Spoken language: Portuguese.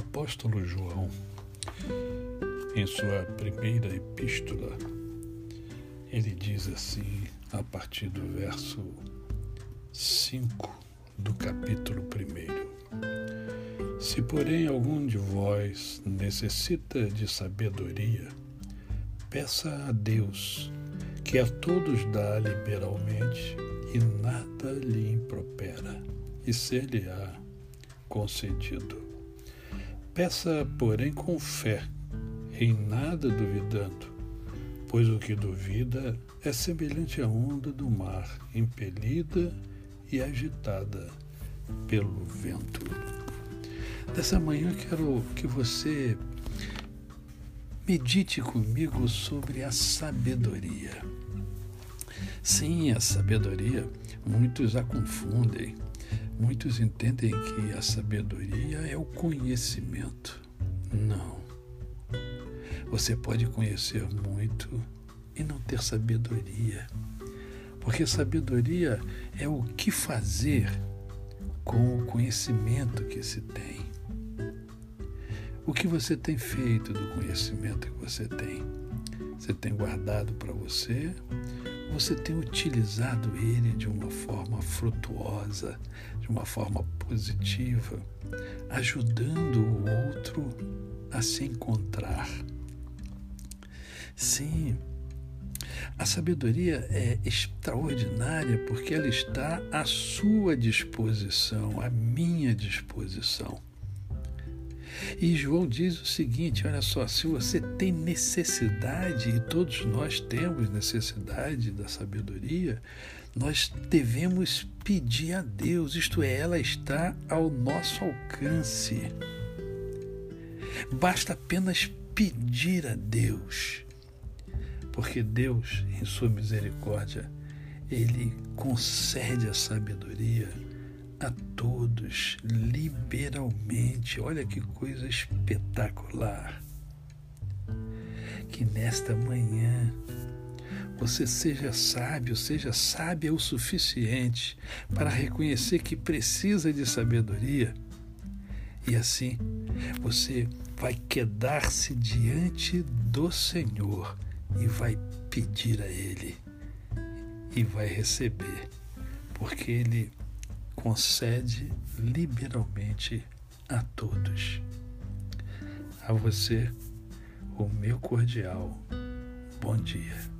apóstolo João, em sua primeira epístola, ele diz assim, a partir do verso 5 do capítulo 1: Se, porém, algum de vós necessita de sabedoria, peça a Deus, que a todos dá liberalmente e nada lhe impropera, e ser-lhe-á concedido. Peça, porém, com fé, em nada duvidando, pois o que duvida é semelhante à onda do mar, impelida e agitada pelo vento. Dessa manhã quero que você medite comigo sobre a sabedoria. Sim, a sabedoria, muitos a confundem Muitos entendem que a sabedoria é o conhecimento. Não. Você pode conhecer muito e não ter sabedoria. Porque sabedoria é o que fazer com o conhecimento que se tem. O que você tem feito do conhecimento que você tem? Você tem guardado para você você tem utilizado ele de uma forma frutuosa, de uma forma positiva, ajudando o outro a se encontrar. Sim, a sabedoria é extraordinária porque ela está à sua disposição, à minha disposição. E João diz o seguinte: olha só, se você tem necessidade, e todos nós temos necessidade da sabedoria, nós devemos pedir a Deus, isto é, ela está ao nosso alcance. Basta apenas pedir a Deus, porque Deus, em Sua misericórdia, Ele concede a sabedoria a todos liberalmente. Olha que coisa espetacular. Que nesta manhã você seja sábio, seja sábia o suficiente para reconhecer que precisa de sabedoria. E assim você vai quedar-se diante do Senhor e vai pedir a Ele e vai receber, porque Ele concede liberalmente a todos. A você, o meu cordial bom dia.